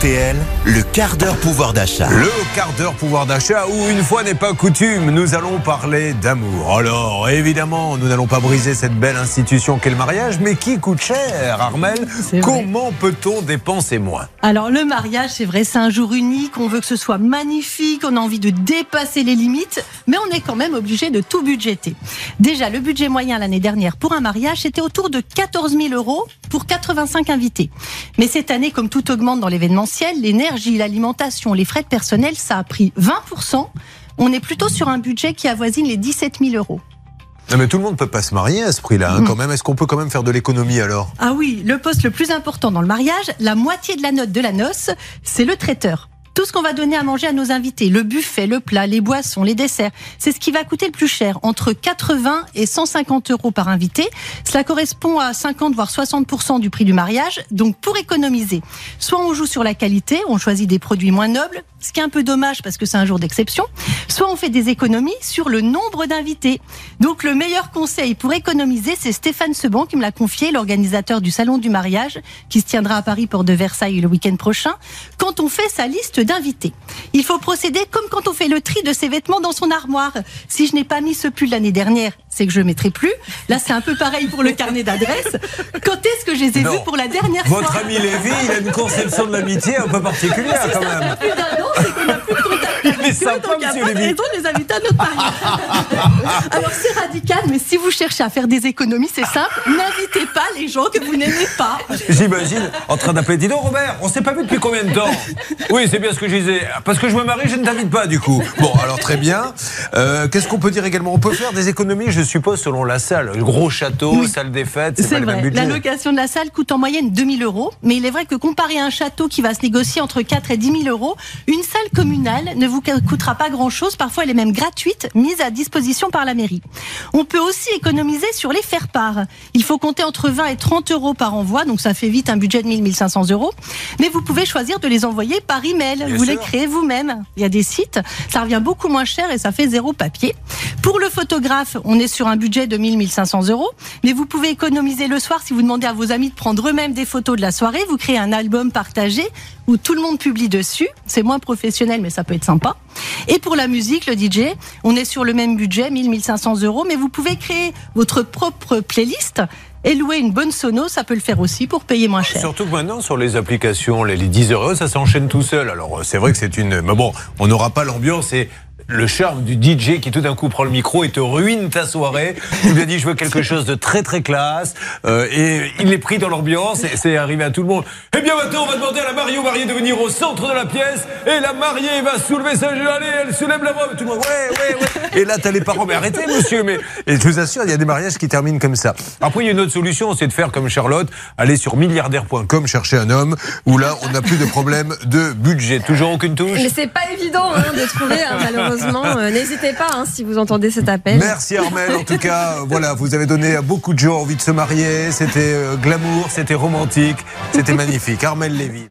RTL, le quart d'heure pouvoir d'achat. Le quart d'heure pouvoir d'achat où une fois n'est pas coutume, nous allons parler d'amour. Alors évidemment, nous n'allons pas briser cette belle institution qu'est le mariage, mais qui coûte cher, Armel? Comment peut-on dépenser moins? Alors le mariage, c'est vrai, c'est un jour unique, on veut que ce soit magnifique, on a envie de dépasser les limites, mais on est quand même obligé de tout budgéter. Déjà, le budget moyen l'année dernière pour un mariage, c'était autour de 14 000 euros pour 85 invités. Mais cette année, comme tout augmente dans l'énergie, l'alimentation, les frais de personnel, ça a pris 20%. On est plutôt sur un budget qui avoisine les 17 000 euros. Non mais tout le monde ne peut pas se marier à ce prix-là, hein, quand même. Est-ce qu'on peut quand même faire de l'économie alors? Ah oui, le poste le plus important dans le mariage, la moitié de la note de la noce, c'est le traiteur. Tout ce qu'on va donner à manger à nos invités, le buffet, le plat, les boissons, les desserts, c'est ce qui va coûter le plus cher, entre 80 et 150 euros par invité. Cela correspond à 50 voire 60% du prix du mariage. Donc pour économiser, soit on joue sur la qualité, on choisit des produits moins nobles, ce qui est un peu dommage parce que c'est un jour d'exception, soit on fait des économies sur le nombre d'invités. Donc le meilleur conseil pour économiser, c'est Stéphane Seban qui me l'a confié, l'organisateur du salon du mariage qui se tiendra à Paris porte de Versailles le week-end prochain. Quand on fait sa liste d'invités, il faut procéder comme quand on fait le tri de ses vêtements dans son armoire. Si je n'ai pas mis ce pull l'année dernière, c'est que je ne mettrai plus. Là, c'est un peu pareil pour le carnet d'adresse. Quand est-ce que je les ai Non. vus pour la dernière Votre fois? ami Lévy, il a une conception de l'amitié un peu particulière quand même. fait plus d'un an, c'est qu'on n'a plus de contact Il avec est sympa, donc il n'y a monsieur pas de Lévy. raison de les inviter à notre mariage. Alors c'est radical, mais si vous cherchez à faire des économies, c'est simple, n'invitez pas les gens que vous n'aimez pas. J'imagine en train d'appeler. Dis donc Robert, on s'est pas vu depuis combien de temps? Oui, c'est bien ce que je disais. Parce que je me marie, je ne t'invite pas du coup. Bon, alors très bien. Euh, Qu'est-ce qu'on peut dire également? On peut faire des économies, je suppose, selon la salle. Gros château, Oui. salle des fêtes, c'est pas C'est le même vrai, budget. la location de la salle coûte en moyenne 2000 euros, mais il est vrai que comparé à un château qui va se négocier entre 4 et 10 000 euros, une salle communale ne vous coûtera pas grand-chose, parfois elle est même gratuite, mise à disposition par la mairie. On peut aussi économiser sur les faire-part. Il faut compter entre 20 et 30 euros par envoi, donc ça fait vite un budget de 1000-1500 euros, mais vous pouvez choisir de les envoyer par email, Bien vous les créez vous-même. Il y a des sites, ça revient beaucoup moins cher et ça fait zéro papier. Pour le photographe, on est sur un budget de 1000-1500 euros, mais vous pouvez économiser le soir si vous demandez à vos amis de prendre eux-mêmes des photos de la soirée. Vous créez un album partagé où tout le monde publie dessus. C'est moins professionnel, mais ça peut être sympa. Et pour la musique, le DJ, on est sur le même budget, 1000-1500 euros, mais vous pouvez créer votre propre playlist et louer une bonne sono, ça peut le faire aussi pour payer moins cher. Surtout que maintenant, sur les applications, les, les 10 euros, ça s'enchaîne tout seul. Alors, euh, c'est vrai que c'est une. Mais bon, on n'aura pas l'ambiance et le charme du DJ qui tout d'un coup prend le micro et te ruine ta soirée. Tu lui as dit, je veux quelque chose de très très classe. euh, et il est pris dans l'ambiance et c'est arrivé à tout le monde. Eh bien, maintenant, on va demander à la mariée ou marié de venir au centre de la pièce et la mariée va soulever sa. Allez, elle soulève la robe. Tout le monde, ouais, ouais, ouais. Et là, t'as les parents, mais arrêtez, monsieur. Mais et je vous assure, il y a des mariages qui terminent comme ça. Après, il y a une autre solution, c'est de faire comme Charlotte, aller sur milliardaire.com, chercher un homme, où là, on n'a plus de problème de budget. Toujours aucune touche. Mais c'est pas évident hein, de trouver, hein, malheureusement. Euh, N'hésitez pas hein, si vous entendez cet appel. Merci Armel. En tout cas, euh, voilà, vous avez donné à beaucoup de gens envie de se marier. C'était euh, glamour, c'était romantique, c'était magnifique. Armel Lévy.